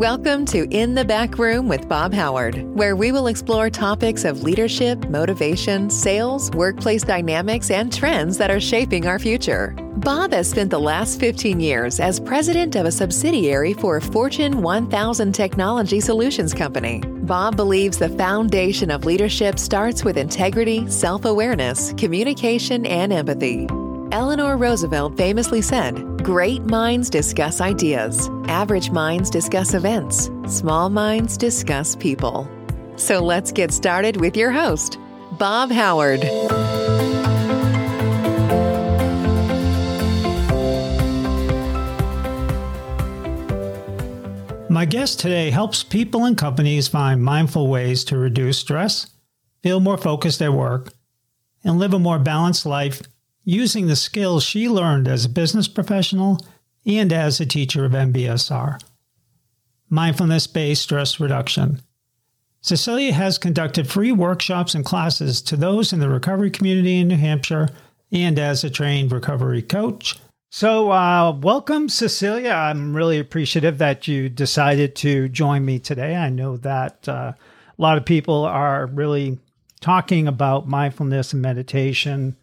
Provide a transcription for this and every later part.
Welcome to In the Back Room with Bob Howard, where we will explore topics of leadership, motivation, sales, workplace dynamics, and trends that are shaping our future. Bob has spent the last 15 years as president of a subsidiary for a Fortune 1000 technology solutions company. Bob believes the foundation of leadership starts with integrity, self awareness, communication, and empathy. Eleanor Roosevelt famously said, Great minds discuss ideas, average minds discuss events, small minds discuss people. So let's get started with your host, Bob Howard. My guest today helps people and companies find mindful ways to reduce stress, feel more focused at work, and live a more balanced life using the skills she learned as a business professional and as a teacher of MBSR. Mindfulness based stress reduction. Cecilia has conducted free workshops and classes to those in the recovery community in New Hampshire and as a trained recovery coach. So, uh, welcome, Cecilia. I'm really appreciative that you decided to join me today. I know that uh, a lot of people are really talking about mindfulness and meditation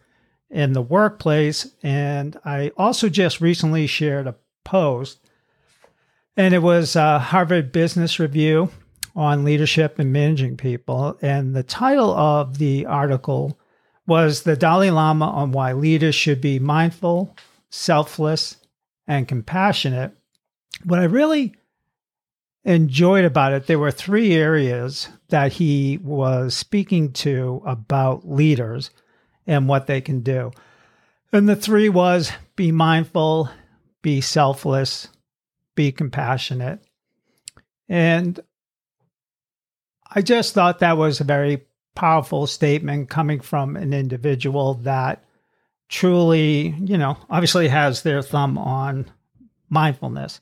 in the workplace. And I also just recently shared a post, and it was a Harvard Business Review on leadership and managing people. And the title of the article was The Dalai Lama on Why Leaders Should Be Mindful, Selfless, and Compassionate. What I really enjoyed about it, there were three areas that he was speaking to about leaders and what they can do. And the three was be mindful, be selfless, be compassionate. And I just thought that was a very powerful statement coming from an individual that truly, you know, obviously has their thumb on mindfulness.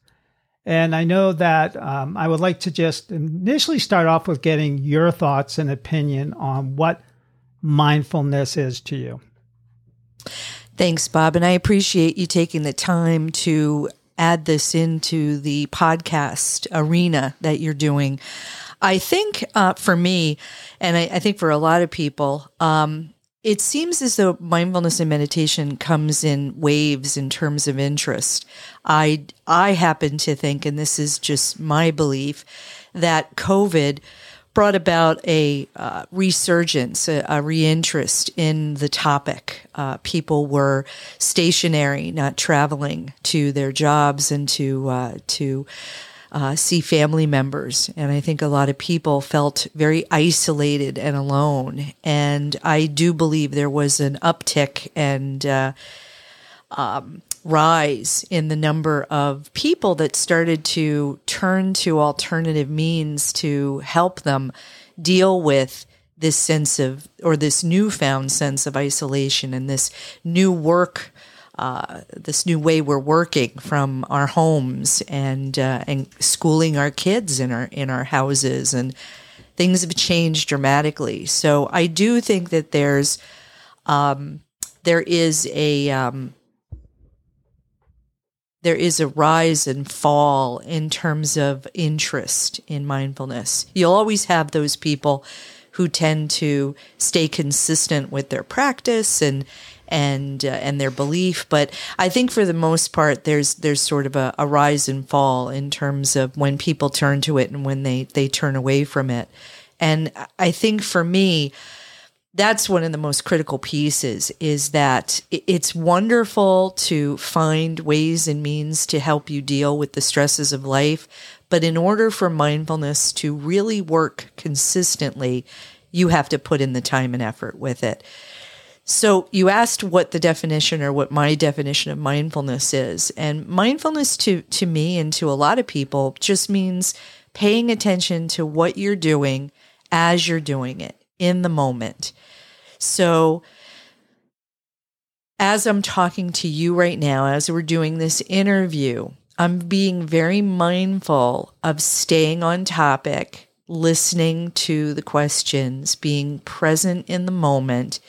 And I know that um, I would like to just initially start off with getting your thoughts and opinion on what mindfulness is to you. Thanks, Bob. And I appreciate you taking the time to add this into the podcast arena that you're doing. I think uh, for me, and I, I, think for a lot of people, um, it seems as though mindfulness and meditation comes in waves in terms of interest. I I happen to think, and this is just my belief, that COVID brought about a uh, resurgence, a, a, reinterest in the topic. Uh, people were stationary, not traveling to their jobs and to uh, to uh, see family members. And I think a lot of people felt very isolated and alone. And I do believe there was an uptick and uh, um, rise in the number of people that started to turn to alternative means to help them deal with this sense of, or this newfound sense of isolation and this new work. Uh, this new way we're working from our homes and uh, and schooling our kids in our in our houses and things have changed dramatically. So I do think that there's um, there is a um, there is a rise and fall in terms of interest in mindfulness. You'll always have those people who tend to stay consistent with their practice and and uh, and their belief but i think for the most part there's there's sort of a, a, rise and fall in terms of when people turn to it and when they they turn away from it and i think for me that's one of the most critical pieces is that it's wonderful to find ways and means to help you deal with the stresses of life. But in order for mindfulness to really work consistently, you have to put in the time and effort with it. So you asked what the definition or what my definition of mindfulness is. And mindfulness to, to me and to a lot of people just means paying attention to what you're doing as you're doing it in the moment. So, as I'm talking to you right now, as we're doing this interview, I'm being very mindful of staying on topic, listening to the questions, being present in the moment,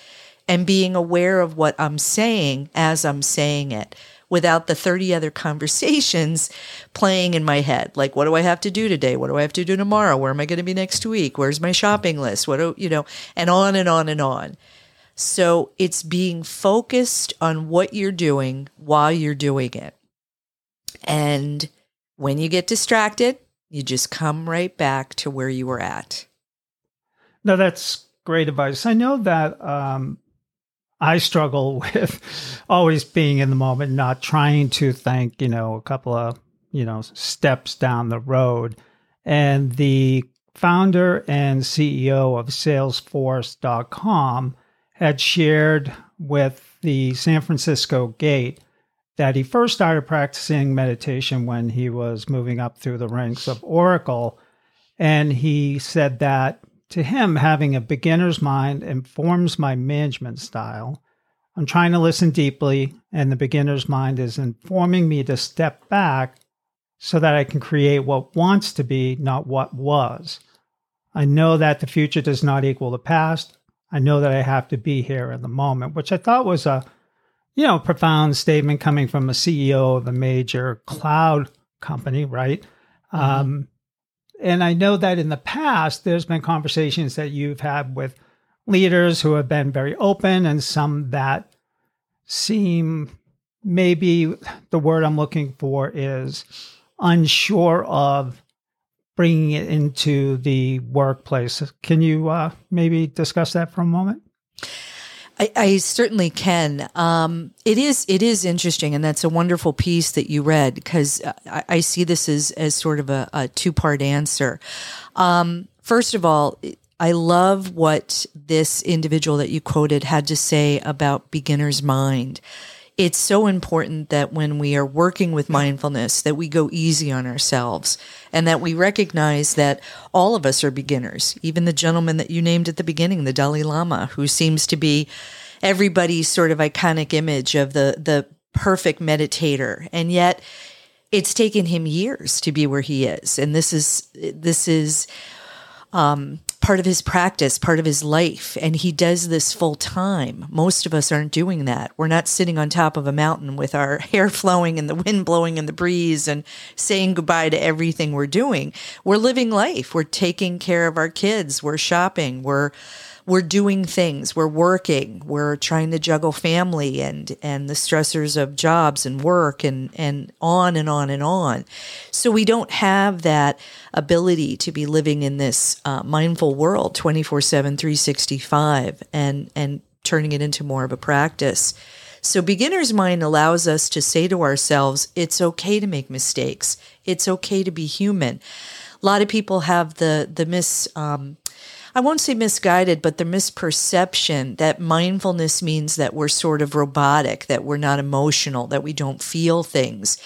and being aware of what I'm saying as I'm saying it without the 30 other conversations playing in my head. Like, what do I have to do today? What do I have to do tomorrow? Where am I going to be next week? Where's my shopping list? What do, you know, and on and on and on. So it's being focused on what you're doing while you're doing it. And when you get distracted, you just come right back to where you were at. No, that's great advice. I know that um, I struggle with always being in the moment, not trying to think, you know, a couple of, you know, steps down the road. And the founder and CEO of Salesforce.com had shared with the San Francisco Gate that he first started practicing meditation when he was moving up through the ranks of Oracle. And he said that to him, having a beginner's mind informs my management style. I'm trying to listen deeply, and the beginner's mind is informing me to step back so that I can create what wants to be, not what was. I know that the future does not equal the past. I know that I have to be here in the moment, which I thought was a you know, profound statement coming from a CEO of a major cloud company, right? Mm-hmm. Um, and I know that in the past, there's been conversations that you've had with leaders who have been very open and some that seem maybe the word I'm looking for is unsure of bringing it into the workplace. Can you uh, maybe discuss that for a moment? I, I certainly can. Um, it is it is interesting, and that's a wonderful piece that you read because I, I, see this as as sort of a, a two part answer. Um, first of all, I love what this individual that you quoted had to say about beginner's mind it's so important that when we are working with mindfulness that we go easy on ourselves and that we recognize that all of us are beginners. Even the gentleman that you named at the beginning the dalai lama who seems to be everybody's sort of iconic image of the the perfect meditator. And yet it's taken him years to be where he is. And this is this is um, part of his practice, part of his life. And he does this full time. Most of us aren't doing that. We're not sitting on top of a mountain with our hair flowing and the wind blowing in the breeze and saying goodbye to everything we're doing. We're living life. We're taking care of our kids. We're shopping. We're we're doing things, we're working, we're trying to juggle family and and the stressors of jobs and work and and on and on and on. So we don't have that ability to be living in this uh, mindful world 24/7 365 and and turning it into more of a practice. So, beginner's mind allows us to say to ourselves, it's okay to make mistakes. It's okay to be human. A lot of people have the the mis um, I won't say misguided, but the misperception that mindfulness means that we're sort of robotic, that we're not emotional, that we don't feel things.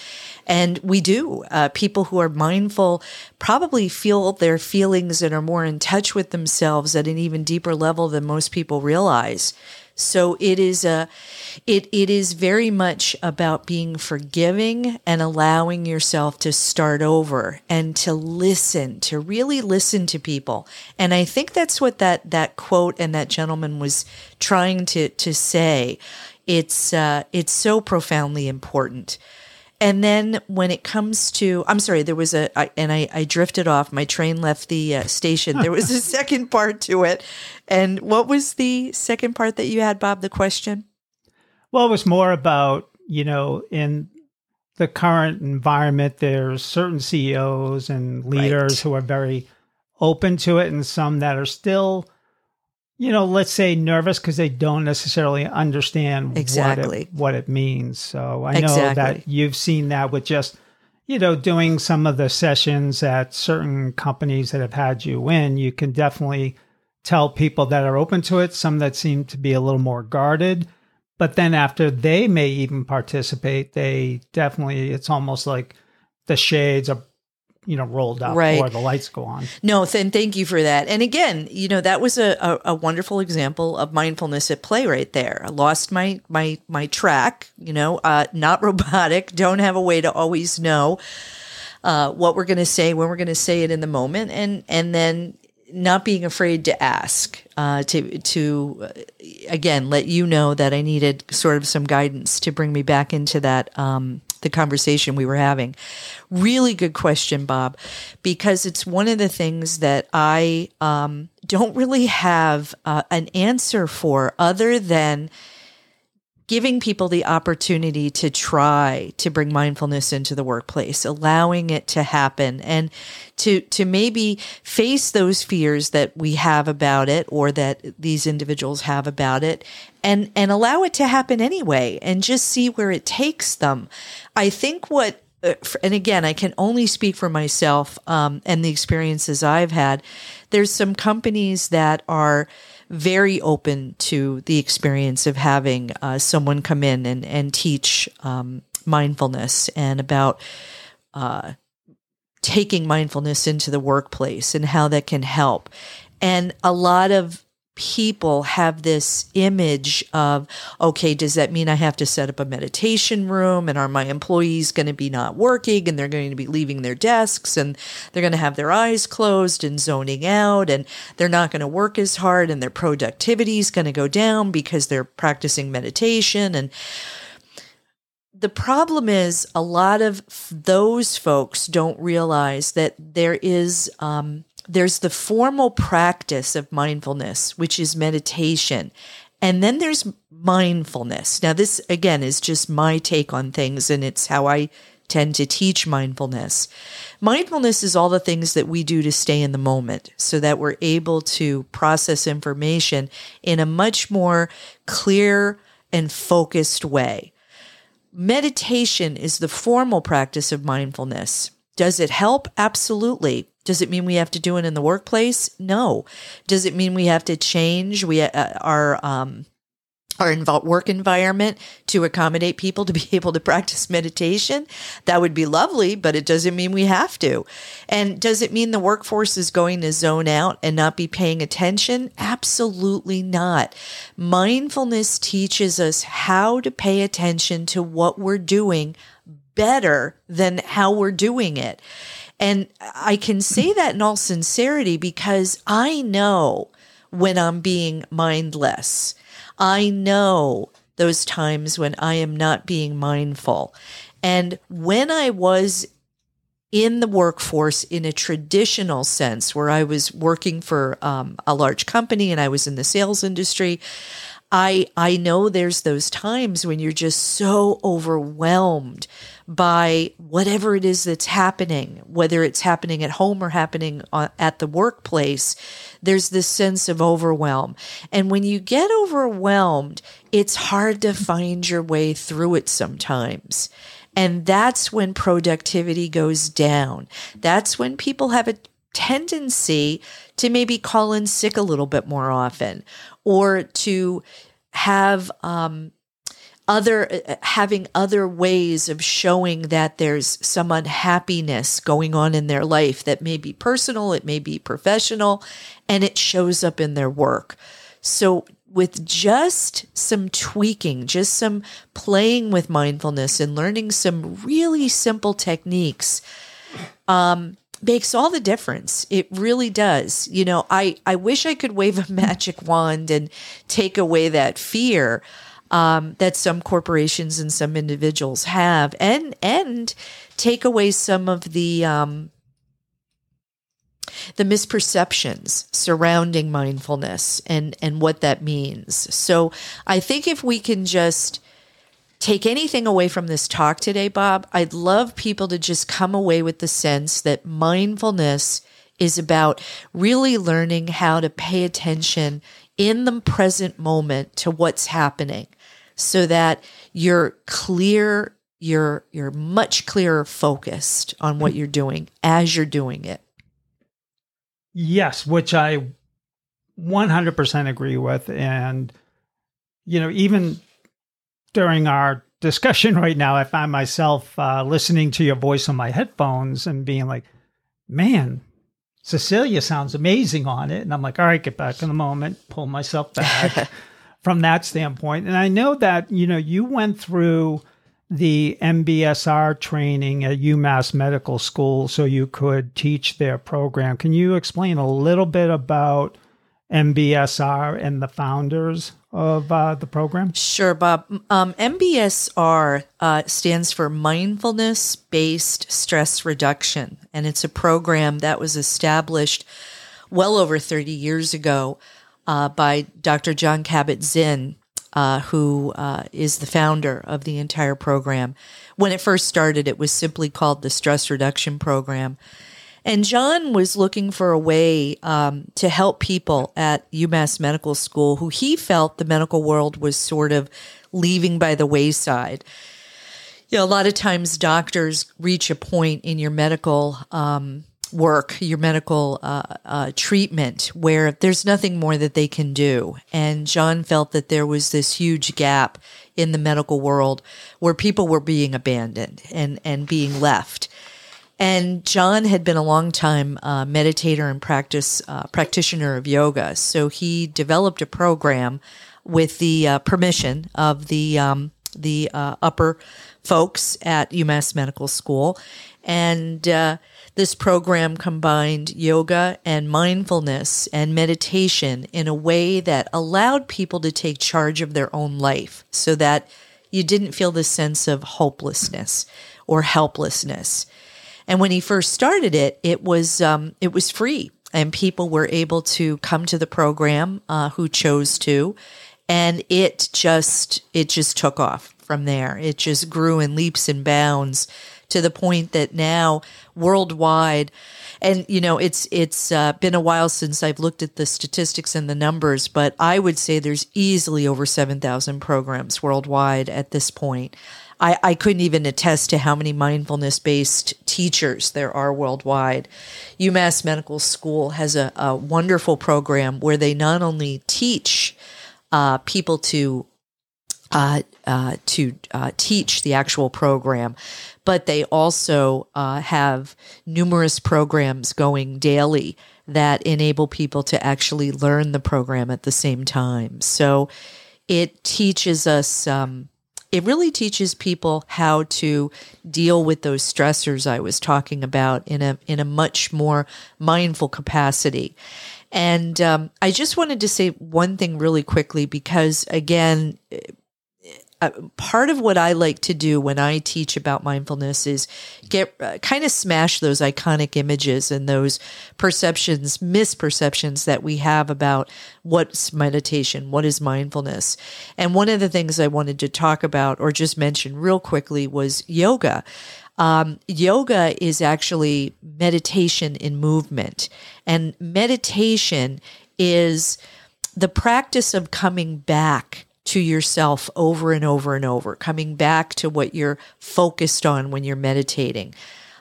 And we do. Uh, people who are mindful probably feel their feelings and are more in touch with themselves at an even deeper level than most people realize. So it is a it it is very much about being forgiving and allowing yourself to start over and to listen, to really listen to people. And I think that's what that that quote and that gentleman was trying to to say. It's uh, it's so profoundly important. And then when it comes to, I'm sorry, there was a, I, and I, I drifted off. My train left the uh, station. There was a second part to it. And what was the second part that you had, Bob? The question? Well, it was more about, you know, in the current environment, there's certain CEOs and leaders right. who are very open to it, and some that are still you know, let's say nervous because they don't necessarily understand exactly what it, what it means. So I know exactly. that you've seen that with just, you know, doing some of the sessions at certain companies that have had you in. You can definitely tell people that are open to it, some that seem to be a little more guarded. But then after they may even participate, they definitely, it's almost like the shades are you know rolled up right. or the lights go on. No then thank you for that. And again you know that was a, a, a, wonderful example of mindfulness at play right there. I lost my my my track you know uh, not robotic don't have a way to always know uh, what we're going to say when we're going to say it in the moment and and then not being afraid to ask, uh, to to uh, again let you know that I needed sort of some guidance to bring me back into that um, the conversation we were having. Really good question, Bob, because it's one of the things that I um, don't really have uh, an answer for other than giving people the opportunity to try to bring mindfulness into the workplace, allowing it to happen and to, to maybe face those fears that we have about it or that these individuals have about it and, and allow it to happen anyway and just see where it takes them. I think what uh, and again, I can only speak for myself um, and the experiences I've had. There's some companies that are very open to the experience of having uh, someone come in and, and teach um, mindfulness and about uh, taking mindfulness into the workplace and how that can help. And a lot of people have this image of okay does that mean i have to set up a meditation room and are my employees going to be not working and they're going to be leaving their desks and they're going to have their eyes closed and zoning out and they're not going to work as hard and their productivity is going to go down because they're practicing meditation? And the problem is a lot of those folks don't realize that there is um, there's the formal practice of mindfulness, which is meditation. And then there's mindfulness. Now, this again is just my take on things, and it's how I tend to teach mindfulness. Mindfulness is all the things that we do to stay in the moment so that we're able to process information in a much more clear and focused way. Meditation is the formal practice of mindfulness. Does it help? Absolutely. Does it mean we have to do it in the workplace? No. Does it mean we have to change we uh, our um, our work environment to accommodate people to be able to practice meditation? That would be lovely, but it doesn't mean we have to. And does it mean the workforce is going to zone out and not be paying attention? Absolutely not. Mindfulness teaches us how to pay attention to what we're doing better than how we're doing it. And I can say that in all sincerity because I know when I'm being mindless. I know those times when I am not being mindful. And when I was in the workforce in a traditional sense, where I was working for um, a large company and I was in the sales industry, I I know there's those times when you're just so overwhelmed by whatever it is that's happening, whether it's happening at home or happening uh, at the workplace. There's this sense of overwhelm. And when you get overwhelmed, it's hard to find your way through it sometimes. And that's when productivity goes down. That's when people have a tendency to maybe call in sick a little bit more often or to have um, other uh, having other ways of showing that there's some unhappiness going on in their life that may be personal it may be professional and it shows up in their work. So with just some tweaking just some playing with mindfulness and learning some really simple techniques um, makes all the difference. It really does. You know, I, I wish I could wave a magic wand and take away that fear um, that some corporations and some individuals have, and and take away some of the um, the misperceptions surrounding mindfulness and and what that means. So I think if we can just take anything away from this talk today, Bob, I'd love people to just come away with the sense that mindfulness is about really learning how to pay attention in the present moment to what's happening so that you're clear you're you're much clearer focused on what you're doing as you're doing it. Yes which i 100% agree with. And you know even during our discussion right now, I find myself uh, listening to your voice on my headphones and being like, man, Cecilia sounds amazing on it. And I'm like, all right, get back in the moment, pull myself back from that standpoint. And I know that, you know, you went through the MBSR training at UMass Medical School so you could teach their program. Can you explain a little bit about MBSR and the founders of uh, the program? Sure, Bob. Um, MBSR uh, stands for Mindfulness Based Stress Reduction, and it's a program that was established well over 30 years ago uh, by Dr. Jon Kabat-Zinn uh, who uh, is the founder of the entire program. When it first started, it was simply called the Stress Reduction Program. And Jon was looking for a way um, to help people at UMass Medical School who he felt the medical world was sort of leaving by the wayside. You know, a lot of times doctors reach a point in your medical um, work, your medical uh, uh, treatment, where there's nothing more that they can do. And Jon felt that there was this huge gap in the medical world where people were being abandoned and, and being left. And Jon had been a long time uh, meditator and practice uh, practitioner of yoga, so he developed a program with the uh, permission of the um, the uh, upper folks at UMass Medical School, and uh, this program combined yoga and mindfulness and meditation in a way that allowed people to take charge of their own life so that you didn't feel the sense of hopelessness or helplessness. And when he first started it, it was um, it was free, and people were able to come to the program uh, who chose to, and it just it just took off from there. It just grew in leaps and bounds to the point that now worldwide and you know it's it's uh, been a while since I've looked at the statistics and the numbers, but I would say there's easily over seven thousand programs worldwide at this point. I, I couldn't even attest to how many mindfulness based teachers there are worldwide. UMass Medical School has a, a wonderful program where they not only teach uh, people to uh, uh, to uh, teach the actual program, but they also uh, have numerous programs going daily that enable people to actually learn the program at the same time. So it teaches us. Um, it really teaches people how to deal with those stressors I was talking about in a in a much more mindful capacity. And um, I just wanted to say one thing really quickly because, again, uh, part of what I like to do when I teach about mindfulness is get uh, kind of smash those iconic images and those perceptions, misperceptions that we have about what's meditation, what is mindfulness. And one of the things I wanted to talk about or just mention real quickly was yoga. Um, yoga is actually meditation in movement, and meditation is the practice of coming back to yourself over and over and over, coming back to what you're focused on when you're meditating.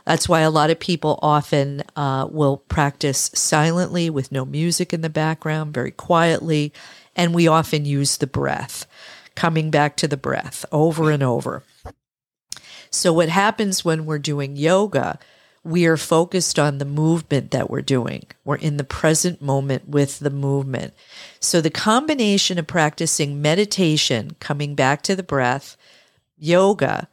That's why a lot of people often uh, will practice silently with no music in the background, very quietly. And we often use the breath, coming back to the breath over and over. So, what happens when we're doing yoga we are focused on the movement that we're doing. We're in the present moment with the movement. So the combination of practicing meditation, coming back to the breath, yoga,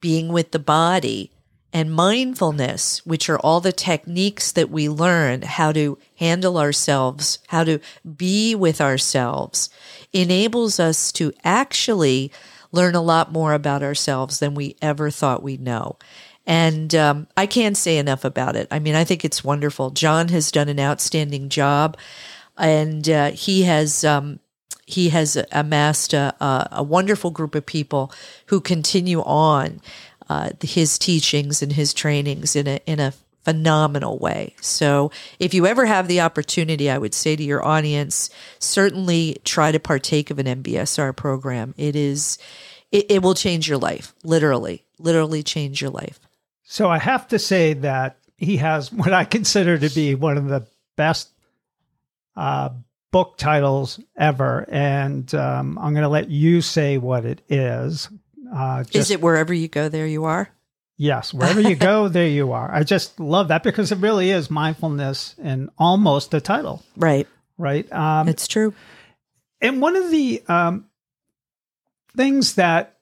being with the body, and mindfulness, which are all the techniques that we learn how to handle ourselves, how to be with ourselves, enables us to actually learn a lot more about ourselves than we ever thought we'd know. And um, I can't say enough about it. I mean, I think it's wonderful. Jon has done an outstanding job, and uh, he has um, he has amassed a, a, wonderful group of people who continue on uh, his teachings and his trainings in a in a phenomenal way. So, if you ever have the opportunity, I would say to your audience, certainly try to partake of an MBSR program. It is it, it will change your life, literally, literally change your life. So I have to say that he has what I consider to be one of the best uh, book titles ever, and um, I'm going to let you say what it is. Uh, just, is it wherever you go, there you are? Yes, wherever you go, there you are. I just love that because it really is mindfulness and almost a title. Right. Right. Um, it's true. And one of the um, things that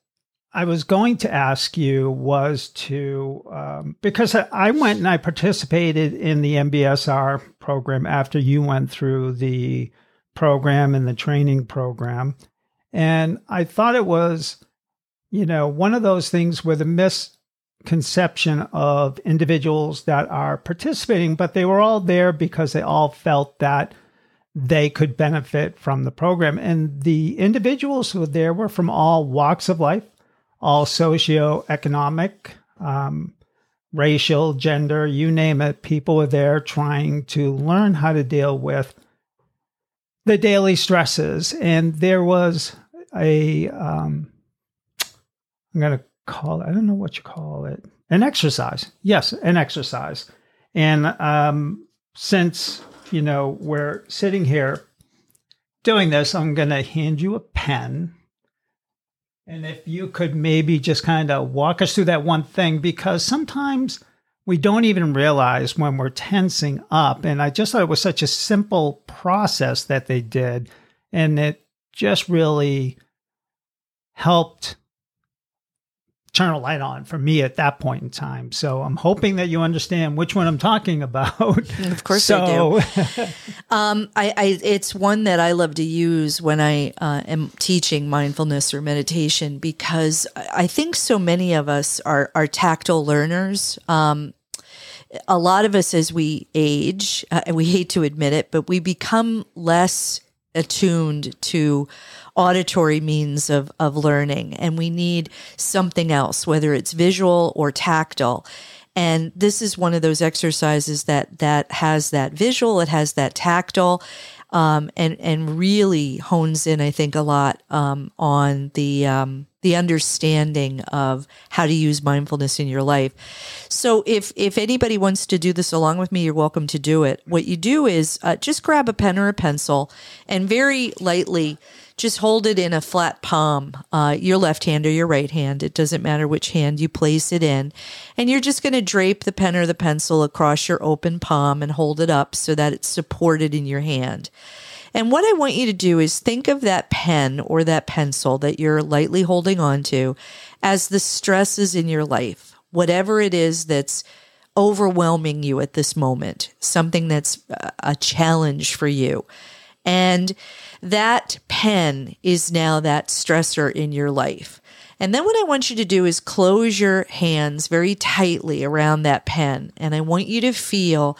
I was going to ask you was to um, because I went and I participated in the MBSR program after you went through the program and the training program, and I thought it was, you know, one of those things where the misconception of individuals that are participating, but they were all there because they all felt that they could benefit from the program. And the individuals who were there were from all walks of life, all socioeconomic, um, racial, gender, you name it. People were there trying to learn how to deal with the daily stresses. And there was a, um, I'm going to call it, I don't know what you call it, an exercise. Yes, an exercise. And um, since you know, we're sitting here doing this, I'm going to hand you a pen. And if you could maybe just kind of walk us through that one thing, because sometimes we don't even realize when we're tensing up. And I just thought it was such a simple process that they did. And it just really helped turn a light on for me at that point in time. So I'm hoping that you understand which one I'm talking about. Of course so. I do. um, I, I, it's one that I love to use when I uh, am teaching mindfulness or meditation because I think so many of us are, are tactile learners. Um, a lot of us, as we age, uh, and we hate to admit it, but we become less attuned to auditory means of, of learning and we need something else, whether it's visual or tactile. And this is one of those exercises that, that has that visual, it has that tactile, um, and, and really hones in, I think, a lot um, on the, um, the understanding of how to use mindfulness in your life. So if if anybody wants to do this along with me, you're welcome to do it. What you do is uh, just grab a pen or a pencil and very lightly just hold it in a flat palm, uh, your left hand or your right hand. It doesn't matter which hand you place it in. And you're just going to drape the pen or the pencil across your open palm and hold it up so that it's supported in your hand. And what I want you to do is think of that pen or that pencil that you're lightly holding on to as the stresses in your life, whatever it is that's overwhelming you at this moment, something that's a challenge for you. And that pen is now that stressor in your life. And then what I want you to do is close your hands very tightly around that pen. And I want you to feel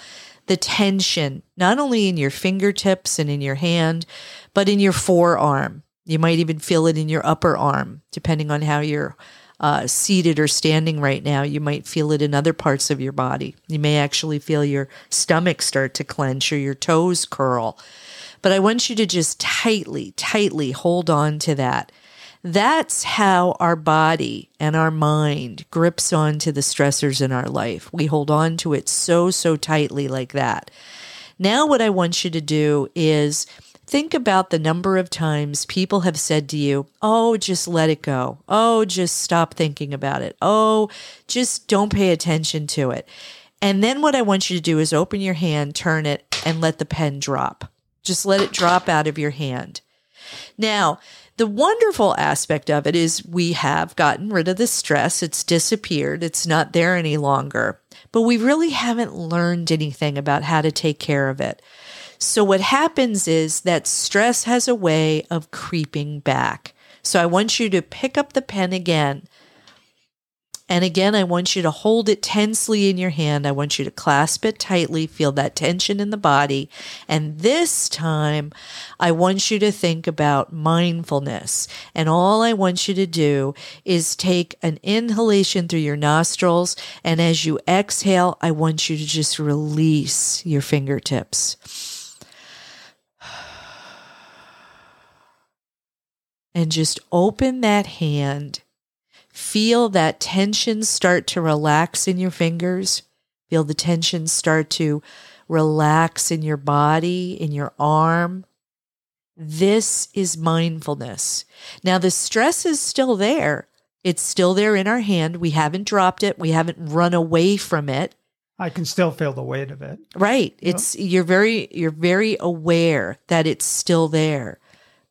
the tension, not only in your fingertips and in your hand, but in your forearm. You might even feel it in your upper arm, depending on how you're uh, seated or standing right now. You might feel it in other parts of your body. You may actually feel your stomach start to clench or your toes curl. But I want you to just tightly, tightly hold on to that. That's how our body and our mind grips onto the stressors in our life. We hold on to it so, so tightly like that. Now, what I want you to do is think about the number of times people have said to you, Oh, just let it go. Oh, just stop thinking about it. Oh, just don't pay attention to it. And then what I want you to do is open your hand, turn it, and let the pen drop. Just let it drop out of your hand. Now, the wonderful aspect of it is we have gotten rid of the stress. It's disappeared. It's not there any longer. But we really haven't learned anything about how to take care of it. So, what happens is that stress has a way of creeping back. So, I want you to pick up the pen again and again, I want you to hold it tensely in your hand. I want you to clasp it tightly, feel that tension in the body. And this time, I want you to think about mindfulness. And all I want you to do is take an inhalation through your nostrils. And as you exhale, I want you to just release your fingertips. And just open that hand Feel that tension start to relax in your fingers. Feel the tension start to relax in your body, in your arm. This is mindfulness. Now, the stress is still there. It's still there in our hand. We haven't dropped it. We haven't run away from it. I can still feel the weight of it. Right. It's you're very you're very aware that it's still there,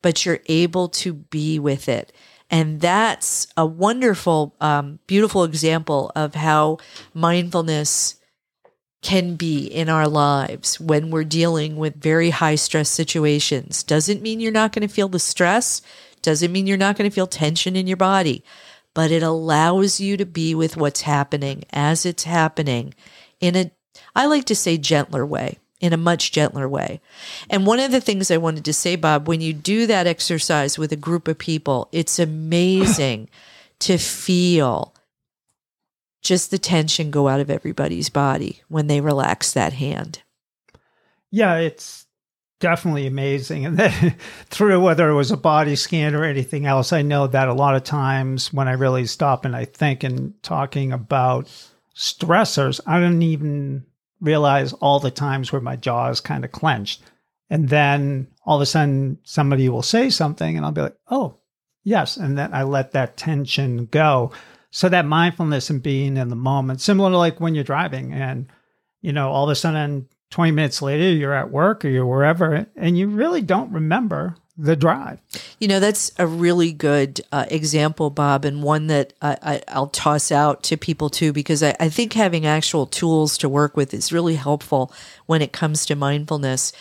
but you're able to be with it And that's a wonderful, um, beautiful example of how mindfulness can be in our lives when we're dealing with very high stress situations. Doesn't mean you're not going to feel the stress, doesn't mean you're not going to feel tension in your body, but it allows you to be with what's happening as it's happening in a, I like to say, gentler way. In a much gentler way. And one of the things I wanted to say, Bob, when you do that exercise with a group of people, it's amazing to feel just the tension go out of everybody's body when they relax that hand. Yeah, it's definitely amazing. And then through whether it was a body scan or anything else, I know that a lot of times when I really stop and I think and talking about stressors, I don't even realize all the times where my jaw is kind of clenched. And then all of a sudden somebody will say something and I'll be like, oh, yes. And then I let that tension go. So that mindfulness and being in the moment, similar to like when you're driving and, you know, all of a sudden 20 minutes later you're at work or you're wherever and you really don't remember the drive. You know, that's a really good uh, example, Bob, and one that I, will toss out to people too, because I, I think having actual tools to work with is really helpful when it comes to mindfulness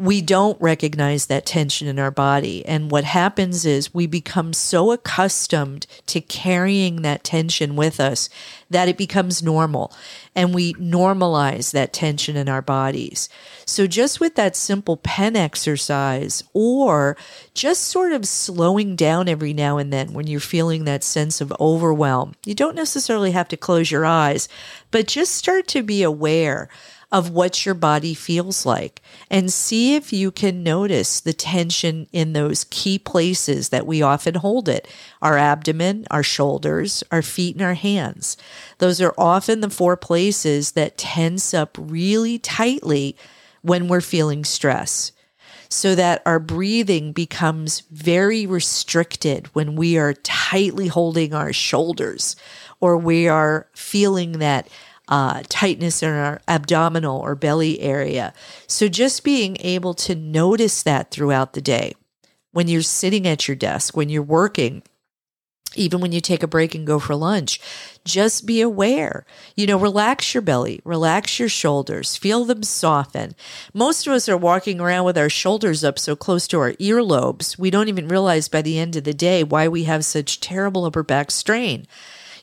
we don't recognize that tension in our body. And what happens is we become so accustomed to carrying that tension with us that it becomes normal and we normalize that tension in our bodies. So just with that simple pen exercise or just sort of slowing down every now and then when you're feeling that sense of overwhelm, you don't necessarily have to close your eyes, but just start to be aware of what your body feels like and see if you can notice the tension in those key places that we often hold it our abdomen, our shoulders, our feet, and our hands. Those are often the four places that tense up really tightly when we're feeling stress so that our breathing becomes very restricted when we are tightly holding our shoulders or we are feeling that uh, tightness in our abdominal or belly area. So just being able to notice that throughout the day when you're sitting at your desk, when you're working, even when you take a break and go for lunch, just be aware. You know, relax your belly, relax your shoulders, feel them soften. Most of us are walking around with our shoulders up so close to our earlobes, we don't even realize by the end of the day why we have such terrible upper back strain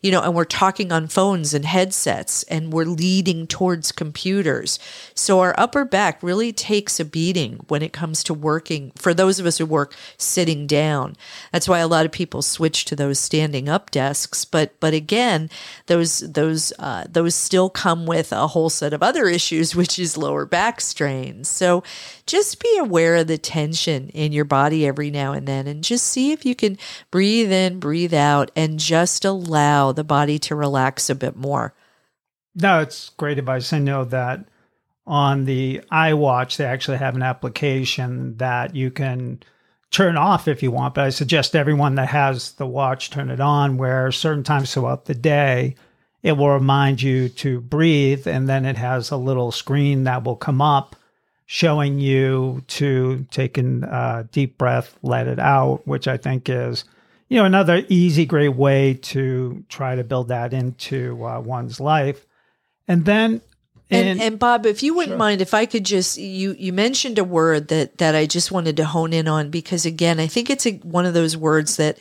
you know, and we're talking on phones and headsets and we're leading towards computers. So our upper back really takes a beating when it comes to working for those of us who work sitting down. That's why a lot of people switch to those standing up desks. But, but again, those, those, uh, those still come with a whole set of other issues, which is lower back strains. So just be aware of the tension in your body every now and then and just see if you can breathe in, breathe out, and just allow the body to relax a bit more. No, it's great advice. I know that on the iWatch, they actually have an application that you can turn off if you want, but I suggest everyone that has the watch turn it on where certain times throughout the day, it will remind you to breathe. And then it has a little screen that will come up showing you to take a uh, deep breath, let it out, which I think is, you know, another easy, great way to try to build that into uh, one's life. And then and, and, Bob, if you wouldn't sure. mind, if I could just you you mentioned a word that that I just wanted to hone in on because again, I think it's a, one of those words that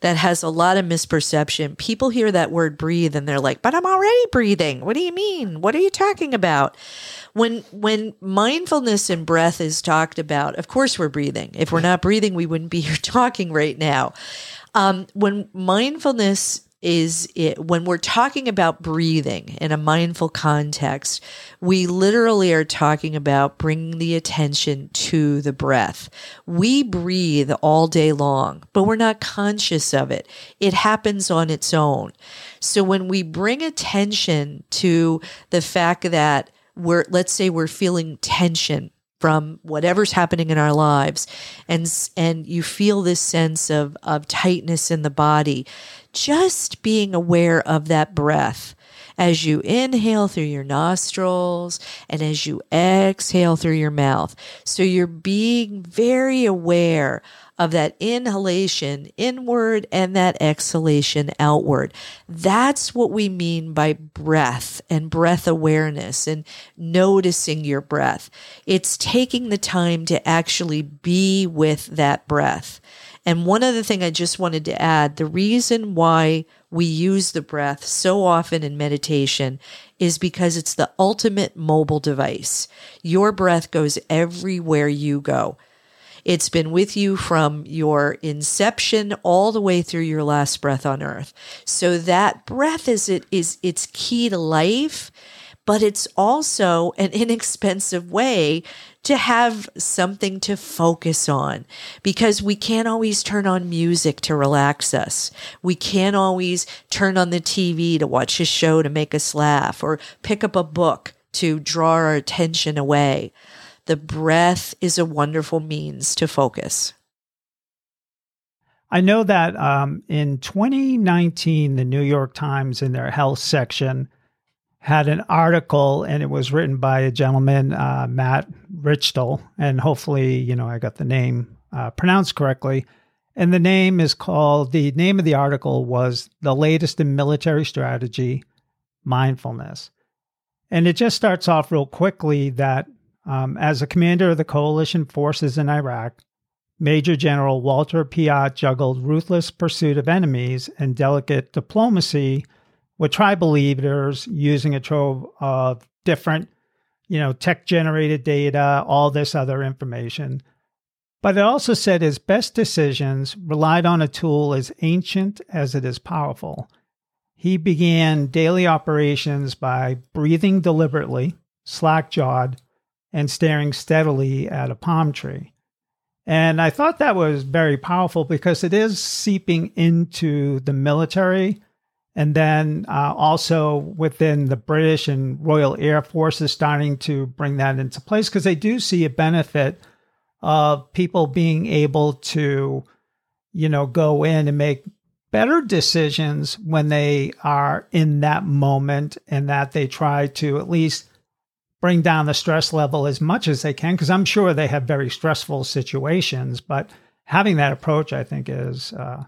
that has a lot of misperception. People hear that word breathe and they're like, "But I'm already breathing. What do you mean? What are you talking about?" when when mindfulness and breath is talked about, of course we're breathing. If we're not breathing, we wouldn't be here talking right now. Um, when mindfulness is it, when we're talking about breathing in a mindful context, we literally are talking about bringing the attention to the breath. We breathe all day long, but we're not conscious of it. It happens on its own. So when we bring attention to the fact that we're let's say we're feeling tension from whatever's happening in our lives. And and you feel this sense of of tightness in the body. Just being aware of that breath as you inhale through your nostrils and as you exhale through your mouth. So you're being very aware of that inhalation inward and that exhalation outward. That's what we mean by breath and breath awareness and noticing your breath. It's taking the time to actually be with that breath. And one other thing I just wanted to add the reason why we use the breath so often in meditation is because it's the ultimate mobile device. Your breath goes everywhere you go. It's been with you from your inception all the way through your last breath on earth. So that breath is it is it's key to life but it's also an inexpensive way to have something to focus on because we can't always turn on music to relax us. We can't always turn on the TV to watch a show to make us laugh or pick up a book to draw our attention away. The breath is a wonderful means to focus. I know that um, in 2019, the New York Times, in their health section, had an article and it was written by a gentleman, uh, Matt Richtel, and hopefully, you know, I got the name uh, pronounced correctly. And the name is called, the name of the article was The Latest in Military Strategy Mindfulness. And it just starts off real quickly that um, as a commander of the coalition forces in Iraq, Major General Walter Piatt juggled ruthless pursuit of enemies and delicate diplomacy with tribal leaders using a trove of different, you know, tech generated data, all this other information. But it also said his best decisions relied on a tool as ancient as it is powerful. He began daily operations by breathing deliberately, slack jawed, and staring steadily at a palm tree. And I thought that was very powerful because it is seeping into the military and then uh, also within the British and Royal Air Force is starting to bring that into place because they do see a benefit of people being able to, you know, go in and make better decisions when they are in that moment and that they try to at least bring down the stress level as much as they can because I'm sure they have very stressful situations, but having that approach, I think, is uh,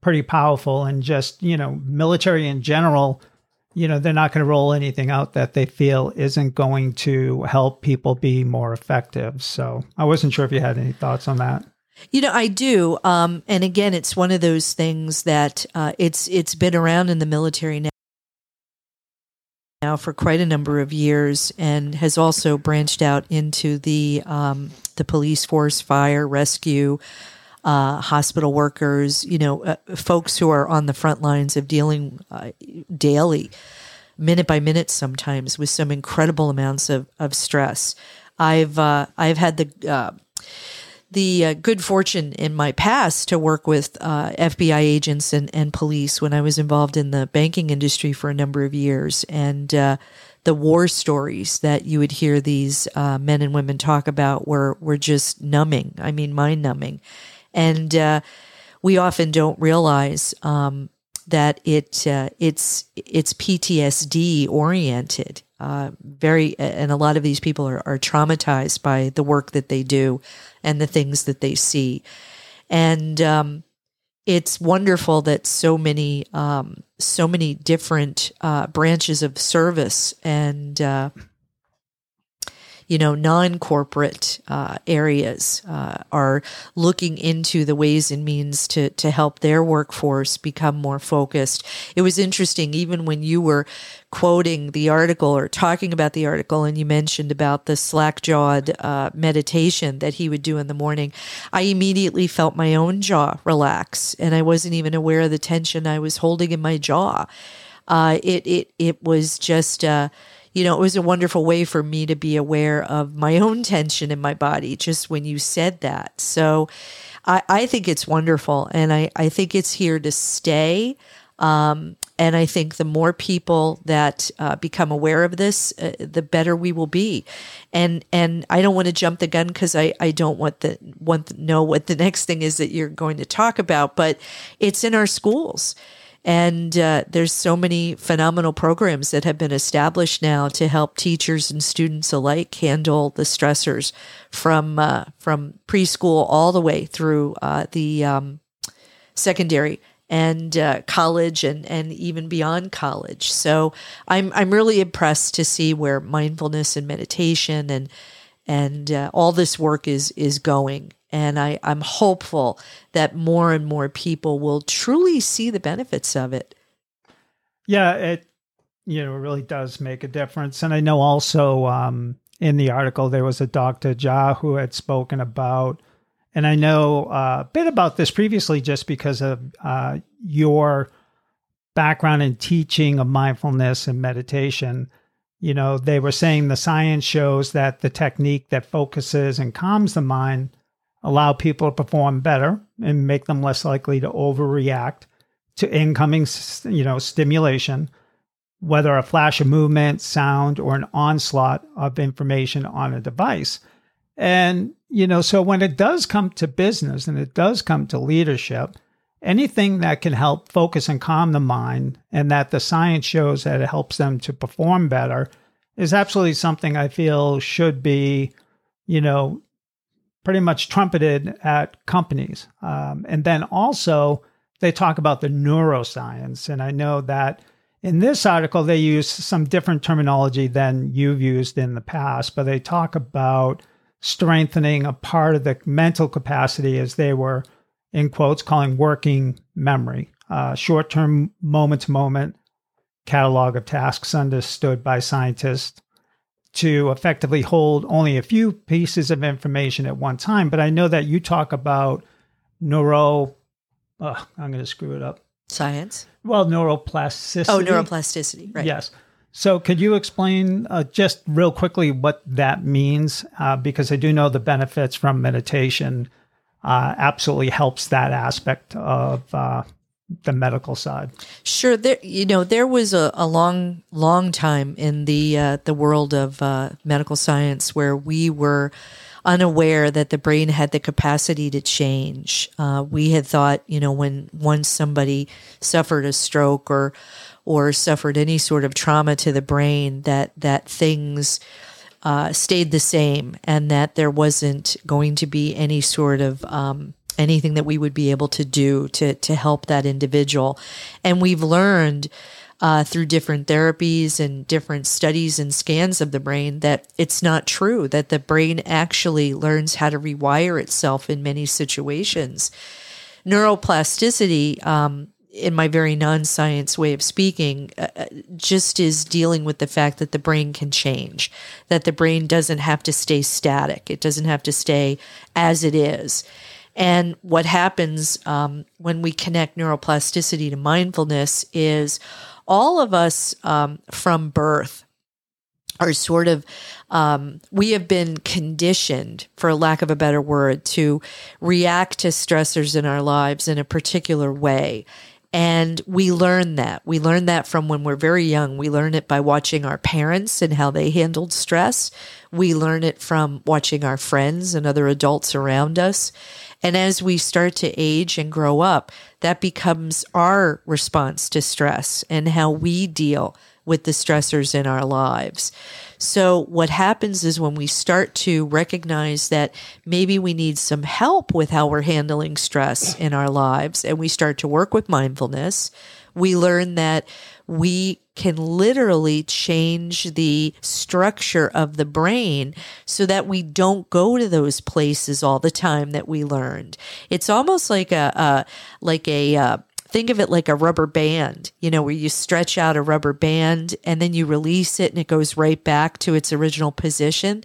pretty powerful and just, you know, military in general, you know, they're not going to roll anything out that they feel isn't going to help people be more effective. So I wasn't sure if you had any thoughts on that. You know, I do. Um, and again, it's one of those things that uh, it's it's been around in the military now for quite a number of years and has also branched out into the um, the police force, fire, rescue, uh, hospital workers, you know, uh, folks who are on the front lines of dealing uh, daily, minute by minute, sometimes with some incredible amounts of, of stress. I've uh, I've had the uh, the uh, good fortune in my past to work with FBI agents and, and police when I was involved in the banking industry for a number of years. And the war stories that you would hear these men and women talk about were, were just numbing. I mean, mind numbing and uh, we often don't realize um, that it uh, it's it's PTSD oriented. Uh, very, and a lot of these people are, are traumatized by the work that they do and the things that they see, and um, it's wonderful that so many um, so many different uh, branches of service and uh, you know, non-corporate uh, areas uh, are looking into the ways and means to to help their workforce become more focused. It was interesting, even when you were quoting the article or talking about the article, and you mentioned about the slack-jawed uh, meditation that he would do in the morning. I immediately felt my own jaw relax, and I wasn't even aware of the tension I was holding in my jaw. Uh, it it it was just uh, you know, it was a wonderful way for me to be aware of my own tension in my body just when you said that. So I, I think it's wonderful. And I, I think it's here to stay. Um, and I think the more people that uh, become aware of this, uh, the better we will be. And and I don't want to jump the gun because I, I don't want the want know what the next thing is that you're going to talk about. But it's in our schools And uh, there's so many phenomenal programs that have been established now to help teachers and students alike handle the stressors from uh, from preschool all the way through uh, the um, secondary and uh, college and and even beyond college. So I'm I'm really impressed to see where mindfulness and meditation and and uh, all this work is is going. And I, I'm hopeful that more and more people will truly see the benefits of it. Yeah, it you know really does make a difference. And I know also um, in the article there was a Dr. Jha who had spoken about and I know uh, a bit about this previously just because of uh, your background in teaching of mindfulness and meditation. You know, they were saying the science shows that the technique that focuses and calms the mind allow people to perform better and make them less likely to overreact to incoming, you know, stimulation, whether a flash of movement, sound, or an onslaught of information on a device. And, you know, so when it does come to business and it does come to leadership, anything that can help focus and calm the mind and that the science shows that it helps them to perform better is absolutely something I feel should be, you know, pretty much trumpeted at companies. Um, and then also, they talk about the neuroscience. And I know that in this article, they use some different terminology than you've used in the past, but they talk about strengthening a part of the mental capacity as they were, in quotes, calling working memory, uh, short term, moment to moment catalog of tasks understood by scientists to effectively hold only a few pieces of information at one time. But I know that you talk about neuro, uh, I'm going to screw it up. Science? Well, neuroplasticity. Oh, neuroplasticity, right. Yes. So, could you explain uh, just real quickly what that means? Uh, because I do know the benefits from meditation uh, absolutely helps that aspect of uh, the medical side. Sure, there you know there was a, a long, long time in the uh, the world of uh, medical science where we were unaware that the brain had the capacity to change. Uh, we had thought, you know, when once somebody suffered a stroke or or suffered any sort of trauma to the brain that that things uh, stayed the same and that there wasn't going to be any sort of um, anything that we would be able to do to to help that individual. And we've learned uh, through different therapies and different studies and scans of the brain that it's not true that the brain actually learns how to rewire itself in many situations. Neuroplasticity um, in my very non science way of speaking, uh, uh, just is dealing with the fact that the brain can change, that the brain doesn't have to stay static, it doesn't have to stay as it is. And what happens um, when we connect neuroplasticity to mindfulness is all of us um, from birth are sort of um, we have been conditioned for lack of a better word to react to stressors in our lives in a particular way and we learn that. We learn that from when we're very young. We learn it by watching our parents and how they handled stress. We learn it from watching our friends and other adults around us. And as we start to age and grow up, that becomes our response to stress and how we deal with the stressors in our lives. So, what happens is when we start to recognize that maybe we need some help with how we're handling stress in our lives, and we start to work with mindfulness, we learn that we can literally change the structure of the brain so that we don't go to those places all the time that we learned. It's almost like a, a like a, a uh, think of it like a rubber band, you know, where you stretch out a rubber band and then you release it and it goes right back to its original position.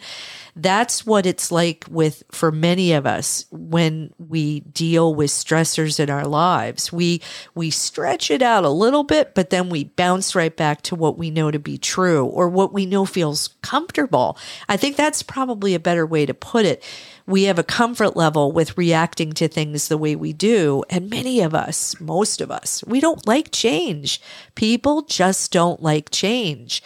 That's what it's like with for many of us when we deal with stressors in our lives. We we stretch it out a little bit, but then we bounce right back to what we know to be true or what we know feels comfortable. I think that's probably a better way to put it we have a comfort level with reacting to things the way we do. And many of us, most of us, we don't like change. People just don't like change.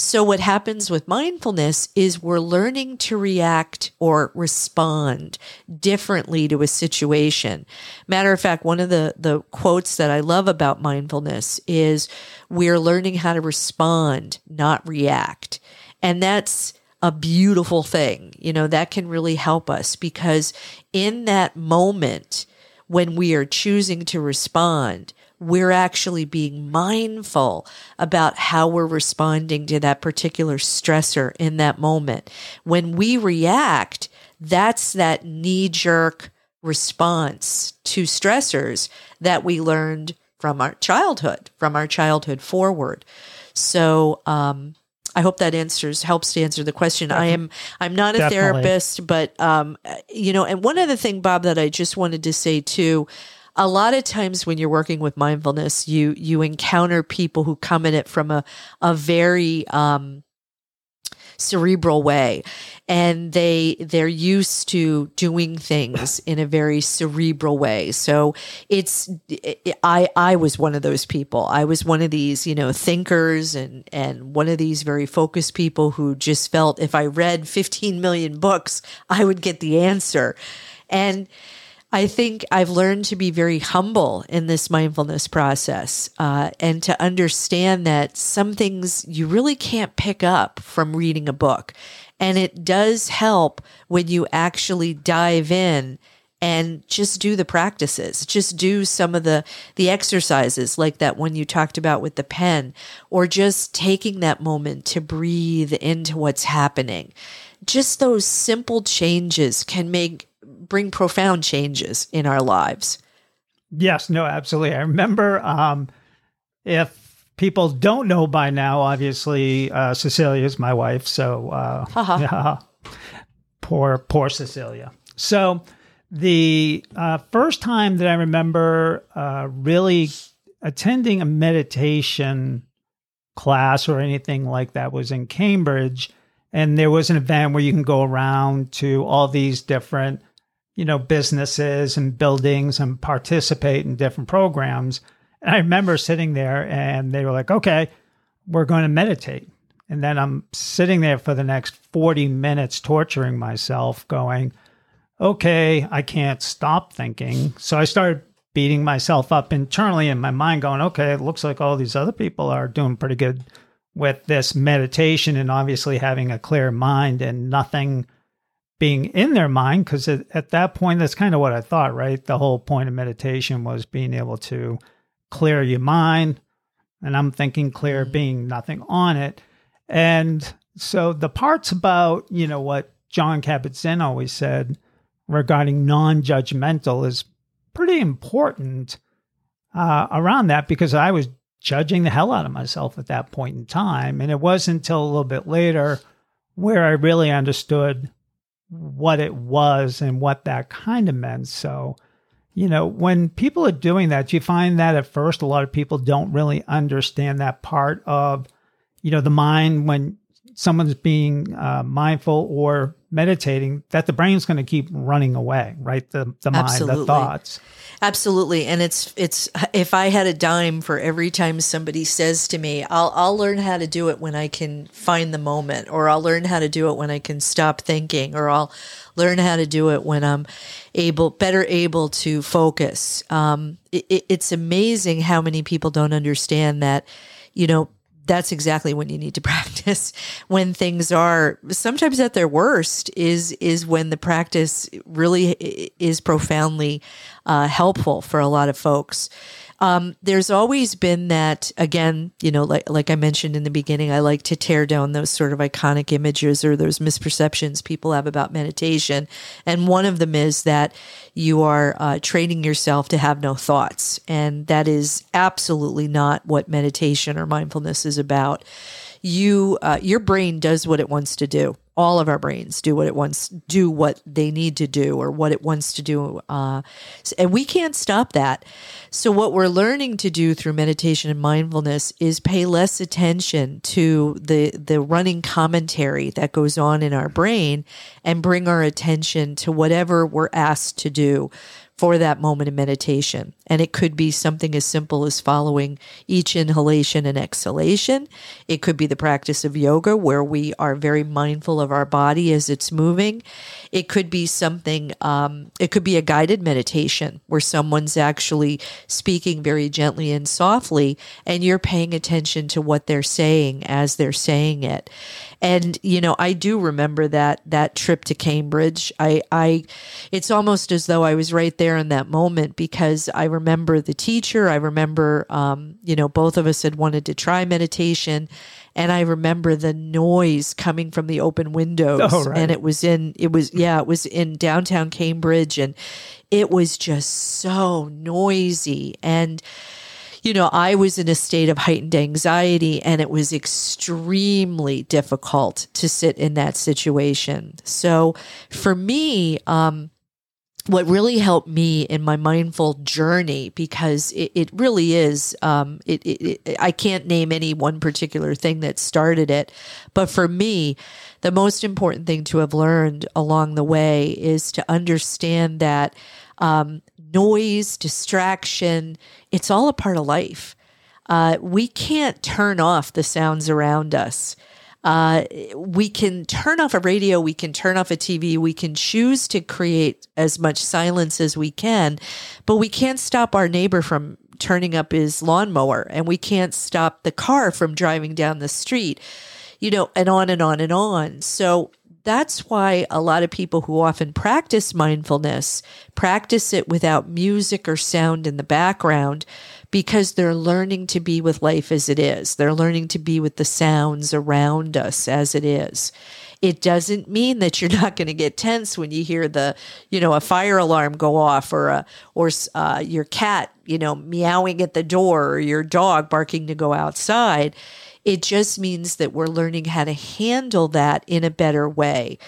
So, what happens with mindfulness is we're learning to react or respond differently to a situation. Matter of fact, one of the, the quotes that I love about mindfulness is we're learning how to respond, not react. And that's a beautiful thing. You know, that can really help us because in that moment when we are choosing to respond, we're actually being mindful about how we're responding to that particular stressor in that moment. When we react, that's that knee jerk response to stressors that we learned from our childhood, from our childhood forward. So, um, I hope that answers helps to answer the question. I am I'm not a Definitely. therapist, but um, you know, and one other thing, Bob, that I just wanted to say too. A lot of times when you're working with mindfulness, you you encounter people who come in it from a a very um, cerebral way and they they're used to doing things in a very cerebral way. So it's i i was one of those people. I was one of these you know thinkers and and one of these very focused people who just felt if i read 15 million books i would get the answer. And I think I've learned to be very humble in this mindfulness process uh, and to understand that some things you really can't pick up from reading a book. And it does help when you actually dive in and just do the practices just do some of the the exercises like that one you talked about with the pen or just taking that moment to breathe into what's happening just those simple changes can make bring profound changes in our lives. Yes, no, absolutely. I remember um, if people don't know by now, obviously uh, Cecilia is my wife, so uh, yeah, poor poor Cecilia. So the uh, first time that I remember uh, really attending a meditation class or anything like that was in Cambridge, and there was an event where you can go around to all these different you know, businesses and buildings and participate in different programs. And I remember sitting there and they were like, okay, we're going to meditate. And then I'm sitting there for the next 40 minutes torturing myself, going, okay, I can't stop thinking. So I started beating myself up internally in my mind, going, okay, it looks like all these other people are doing pretty good with this meditation and obviously having a clear mind and nothing being in their mind because at that point that's kind of what i thought right the whole point of meditation was being able to clear your mind and i'm thinking clear being nothing on it. And so the parts about you know what Jon Kabat-Zinn always said regarding non-judgmental is pretty important uh, around that because i was judging the hell out of myself at that point in time. And it wasn't until a little bit later where i really understood what it was and what that kind of meant. So, you know, when people are doing that, you find that at first a lot of people don't really understand that part of, you know, the mind when someone's being uh, mindful or meditating, that the brain's going to keep running away, right? The the mind, Absolutely. the thoughts. Absolutely. And it's it's if I had a dime for every time somebody says to me, I'll I'll learn how to do it when I can find the moment or I'll learn how to do it when I can stop thinking or I'll learn how to do it when I'm able better able to focus. Um, it, it's amazing how many people don't understand that, you know, that's exactly when you need to practice when things are sometimes at their worst is is when the practice really is profoundly uh, helpful for a lot of folks um, there's always been that again you know like like i mentioned in the beginning i like to tear down those sort of iconic images or those misperceptions people have about meditation. And one of them is that you are uh, training yourself to have no thoughts. And that is absolutely not what meditation or mindfulness is about. You uh, your brain does what it wants to do all of our brains do what it wants do what they need to do or what it wants to do uh, and we can't stop that. So what we're learning to do through meditation and mindfulness is pay less attention to the the running commentary that goes on in our brain and bring our attention to whatever we're asked to do for that moment of meditation. And it could be something as simple as following each inhalation and exhalation. It could be the practice of yoga where we are very mindful of our body as it's moving. It could be something, um, it could be a guided meditation where someone's actually speaking very gently and softly, and you're paying attention to what they're saying as they're saying it. And, you know, I do remember that, that trip to Cambridge. I, I, it's almost as though I was right there in that moment because I remember the teacher. I remember, um, you know, both of us had wanted to try meditation. And I remember the noise coming from the open windows. Oh, right. And it was in, it was, yeah, it was in downtown Cambridge. And it was just so noisy. And, you know, I was in a state of heightened anxiety and it was extremely difficult to sit in that situation. So for me, um, what really helped me in my mindful journey because it, it really is um, it, it, it, i can't name any one particular thing that started it but for me the most important thing to have learned along the way is to understand that um, noise distraction it's all a part of life. Uh, we can't turn off the sounds around us uh, we can turn off a radio, we can turn off a TV, we can choose to create as much silence as we can, but we can't stop our neighbor from turning up his lawnmower and we can't stop the car from driving down the street, you know, and on and on and on. So that's why a lot of people who often practice mindfulness practice it without music or sound in the background because they're learning to be with life as it is. They're learning to be with the sounds around us as it is. It doesn't mean that you're not going to get tense when you hear the, you know, a fire alarm go off or a or uh, your cat, you know, meowing at the door or your dog barking to go outside. It just means that we're learning how to handle that in a better way.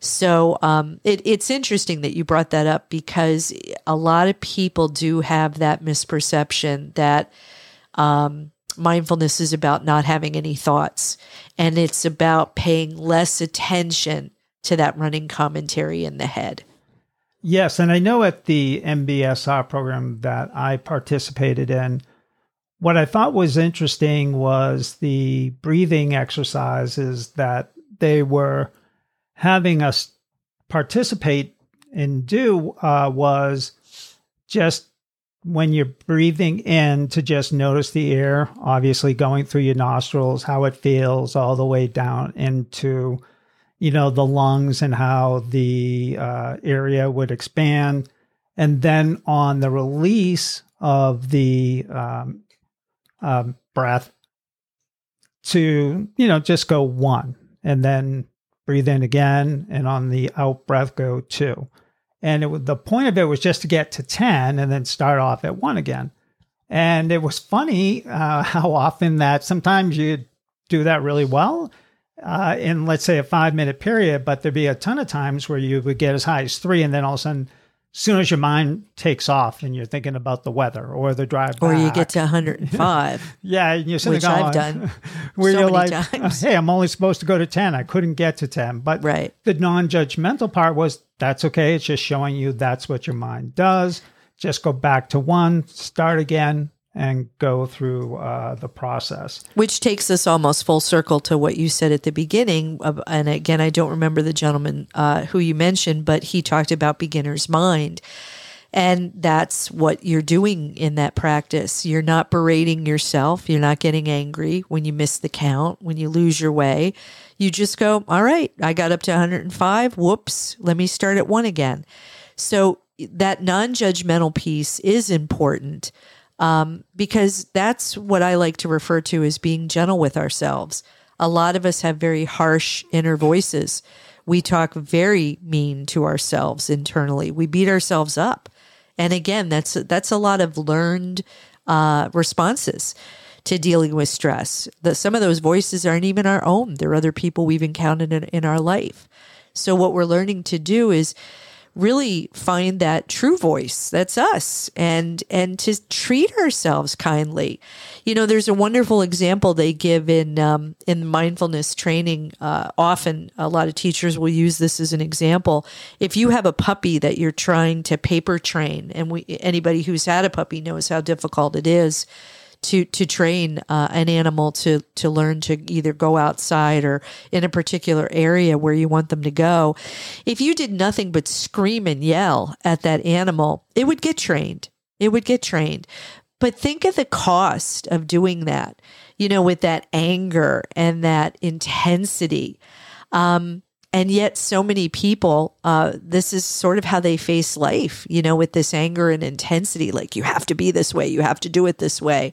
So um, it, it's interesting that you brought that up because a lot of people do have that misperception that um, mindfulness is about not having any thoughts and it's about paying less attention to that running commentary in the head. Yes, and I know at the MBSR program that I participated in, what I thought was interesting was the breathing exercises that they were having us participate and do uh, was just when you're breathing in to just notice the air, obviously going through your nostrils, how it feels all the way down into, you know, the lungs and how the uh, area would expand. And then on the release of the um, um, breath to, you know, just go one and then breathe in again, and on the out breath, go two. And it, the point of it was just to get to 10 and then start off at one again. And it was funny uh, how often that sometimes you do that really well uh, in, let's say, a five minute period, but there'd be a ton of times where you would get as high as three, and then all of a sudden soon as your mind takes off and you're thinking about the weather or the drive or back, you get to 105 yeah you're sitting which going, i've done where so you're many like times. hey i'm only supposed to go to 10 i couldn't get to 10 but Right. the non-judgmental part was that's okay. It's just showing you that's what your mind does. Just go back to one start again and go through uh, the process. Which takes us almost full circle to what you said at the beginning of, and again i don't remember the gentleman uh, who you mentioned but he talked about beginner's mind. And that's what you're doing in that practice. You're not berating yourself. You're not getting angry when you miss the count when you lose your way. You just go all right i got up to 105 whoops. Let me start at one again. So that non-judgmental piece is important um, because that's what I like to refer to as being gentle with ourselves. A lot of us have very harsh inner voices. We talk very mean to ourselves internally. We beat ourselves up, and again, that's that's a lot of learned uh, responses to dealing with stress. The, some of those voices aren't even our own; they're other people we've encountered in, in our life. So, what we're learning to do is really find that true voice. That's us. And and to treat ourselves kindly. You know there's a wonderful example they give in um, in mindfulness training uh, often a lot of teachers will use this as an example. If you have a puppy that you're trying to paper train and we anybody who's had a puppy knows how difficult it is to to train uh, an animal to to learn to either go outside or in a particular area where you want them to go. If you did nothing but scream and yell at that animal, it would get trained. It would get trained. But think of the cost of doing that. You know, with that anger and that intensity. Um, and yet, so many people, uh, this is sort of how they face life, you know, with this anger and intensity like, you have to be this way, you have to do it this way.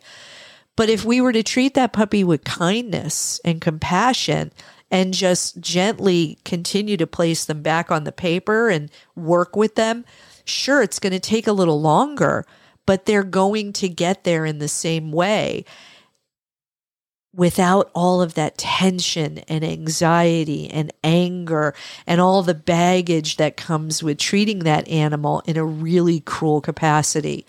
But if we were to treat that puppy with kindness and compassion and just gently continue to place them back on the paper and work with them, sure, it's going to take a little longer, but they're going to get there in the same way without all of that tension and anxiety and anger and all the baggage that comes with treating that animal in a really cruel capacity.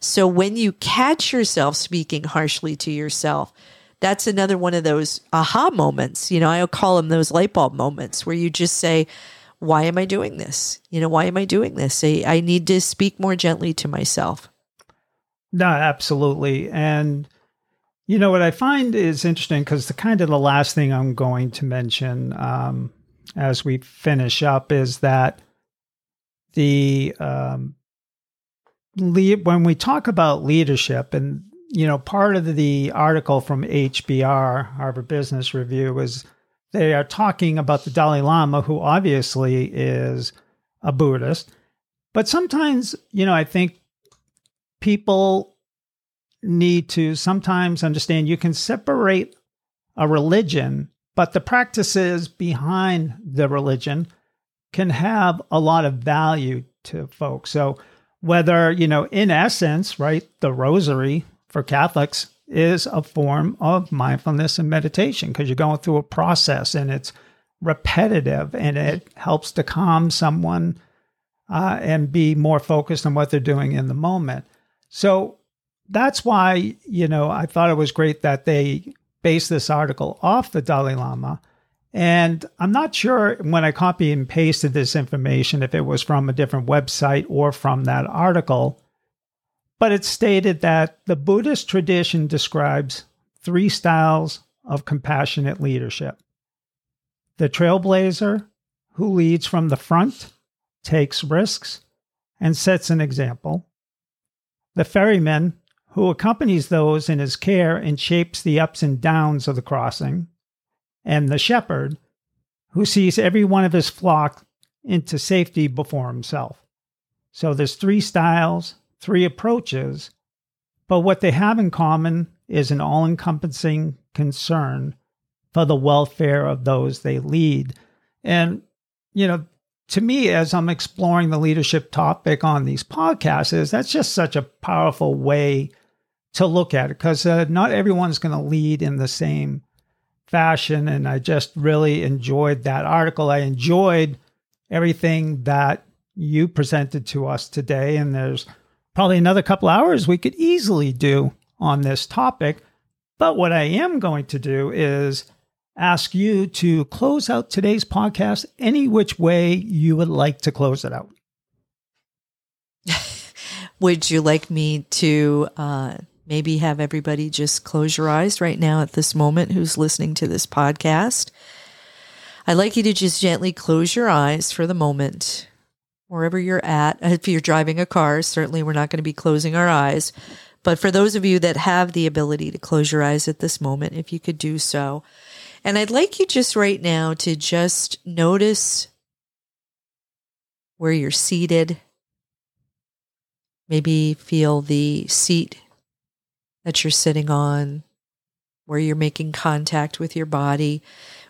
So when you catch yourself speaking harshly to yourself, that's another one of those aha moments. You know, I call them those light bulb moments where you just say, why am I doing this? You know, why am I doing this? I, I need to speak more gently to myself. No, absolutely. And you know what I find is interesting because the kind of the last thing I'm going to mention um, as we finish up is that the um, lead, when we talk about leadership and you know part of the article from HBR Harvard Business Review is they are talking about the Dalai Lama who obviously is a Buddhist. But sometimes you know I think people need to sometimes understand you can separate a religion, but the practices behind the religion can have a lot of value to folks. So, whether, you know, in essence, right, the rosary for Catholics is a form of mindfulness and meditation because you're going through a process and it's repetitive and it helps to calm someone uh, and be more focused on what they're doing in the moment. So, that's why, you know, I thought it was great that they based this article off the Dalai Lama. And I'm not sure when I copy and pasted this information if it was from a different website or from that article, but it stated that the Buddhist tradition describes three styles of compassionate leadership the trailblazer, who leads from the front, takes risks, and sets an example, the ferryman, who accompanies those in his care and shapes the ups and downs of the crossing, and the shepherd, who sees every one of his flock into safety before himself. So there's three styles, three approaches, but what they have in common is an all encompassing concern for the welfare of those they lead. And, you know, to me, as I'm exploring the leadership topic on these podcasts, is that's just such a powerful way to look at it because uh, not everyone's going to lead in the same fashion. And I just really enjoyed that article. I enjoyed everything that you presented to us today. And there's probably another couple hours we could easily do on this topic. But what I am going to do is ask you to close out today's podcast any which way you would like to close it out. would you like me to uh, maybe have everybody just close your eyes right now at this moment who's listening to this podcast. I'd like you to just gently close your eyes for the moment, wherever you're at. If you're driving a car, certainly we're not going to be closing our eyes. But for those of you that have the ability to close your eyes at this moment, if you could do so. And I'd like you just right now to just notice where you're seated. Maybe feel the seat that you're sitting on, where you're making contact with your body,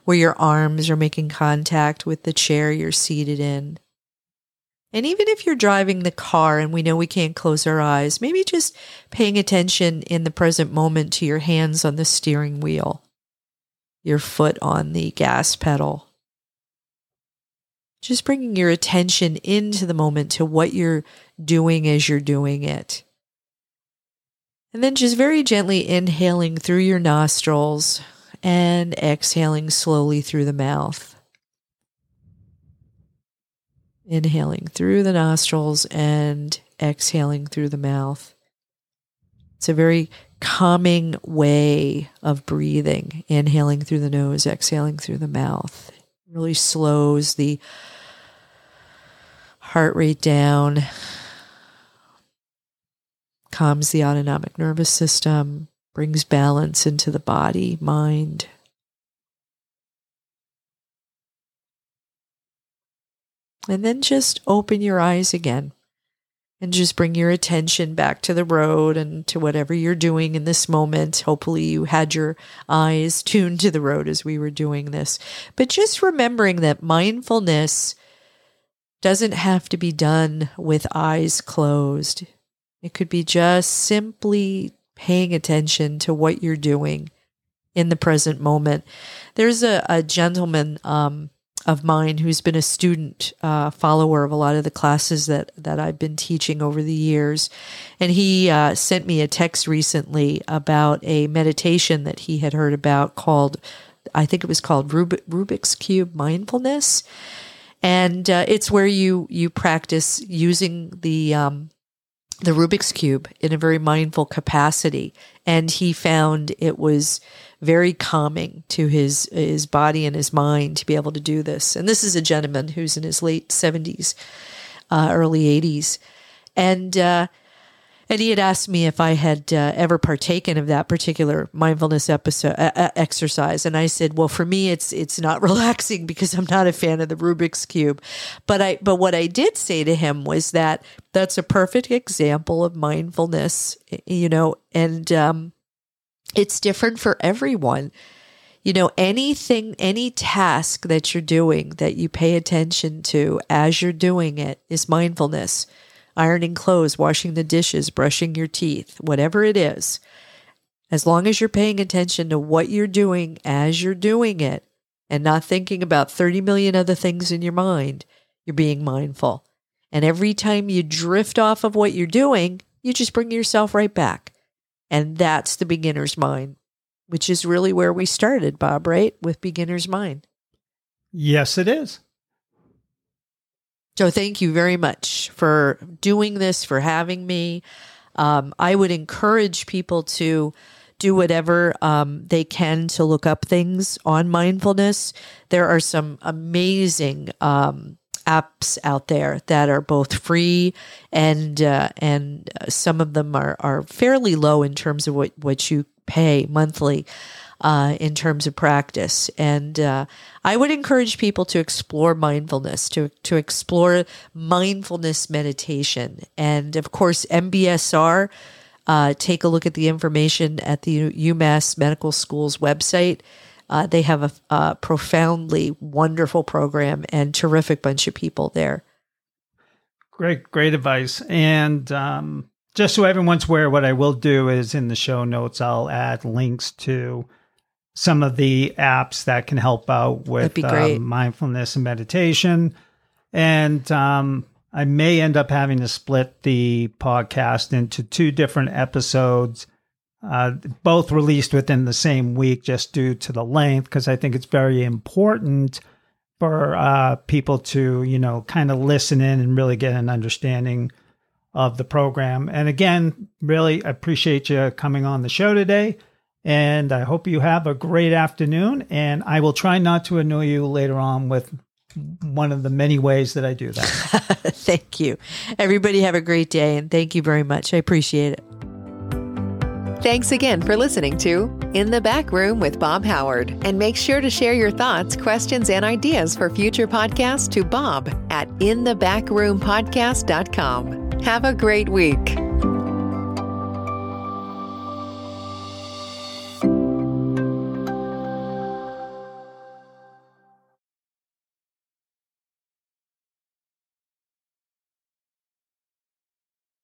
where your arms are making contact with the chair you're seated in. And even if you're driving the car and we know we can't close our eyes, maybe just paying attention in the present moment to your hands on the steering wheel, your foot on the gas pedal, Just bringing your attention into the moment to what you're doing as you're doing it. And then just very gently inhaling through your nostrils and exhaling slowly through the mouth. Inhaling through the nostrils and exhaling through the mouth. It's a very calming way of breathing, inhaling through the nose, exhaling through the mouth. It really slows the heart rate down, calms the autonomic nervous system, brings balance into the body, mind. And then just open your eyes again and just bring your attention back to the road and to whatever you're doing in this moment. Hopefully, you had your eyes tuned to the road as we were doing this. But just remembering that mindfulness doesn't have to be done with eyes closed. It could be just simply paying attention to what you're doing in the present moment. There's a, a gentleman um, of mine who's been a student uh, follower of a lot of the classes that that I've been teaching over the years, and he uh, sent me a text recently about a meditation that he had heard about called, I think it was called Rubik, Rubik's Cube Mindfulness, and uh, it's where you you practice using the um, the Rubik's Cube in a very mindful capacity. And he found it was very calming to his his body and his mind to be able to do this. And this is a gentleman who's in his late 70s, uh, early 80s. And uh, and he had asked me if I had uh, ever partaken of that particular mindfulness episode uh, exercise, and I said, "Well, for me, it's it's not relaxing because I'm not a fan of the Rubik's cube." But I but what I did say to him was that that's a perfect example of mindfulness, you know, and um, it's different for everyone. You know, anything, any task that you're doing that you pay attention to as you're doing it is mindfulness ironing clothes, washing the dishes, brushing your teeth, whatever it is, as long as you're paying attention to what you're doing as you're doing it and not thinking about 30 million other things in your mind, you're being mindful. And every time you drift off of what you're doing, you just bring yourself right back. And that's the beginner's mind, which is really where we started, Bob, right? With beginner's mind. Yes, it is. So thank you very much for doing this, for having me. Um, I would encourage people to do whatever um, they can to look up things on mindfulness. There are some amazing um, apps out there that are both free and uh, and some of them are are fairly low in terms of what what you pay monthly uh, in terms of practice. And uh, I would encourage people to explore mindfulness, to, to explore mindfulness meditation. And of course, MBSR, uh, take a look at the information at the UMass Medical School's website. Uh, they have a, a profoundly wonderful program and terrific bunch of people there. Great, great advice. And um, just so everyone's aware, what I will do is in the show notes, I'll add links to some of the apps that can help out with uh, mindfulness and meditation. And um, I may end up having to split the podcast into two different episodes, uh, both released within the same week, just due to the length, because I think it's very important for uh, people to, you know, kind of listen in and really get an understanding of the program. And again, really appreciate you coming on the show today. And I hope you have a great afternoon. And I will try not to annoy you later on with one of the many ways that I do that. thank you. Everybody have a great day. And thank you very much. I appreciate it. Thanks again for listening to In the Back Room with Bob Howard. And make sure to share your thoughts, questions, and ideas for future podcasts to Bob at inthebackroompodcast.com. Have a great week.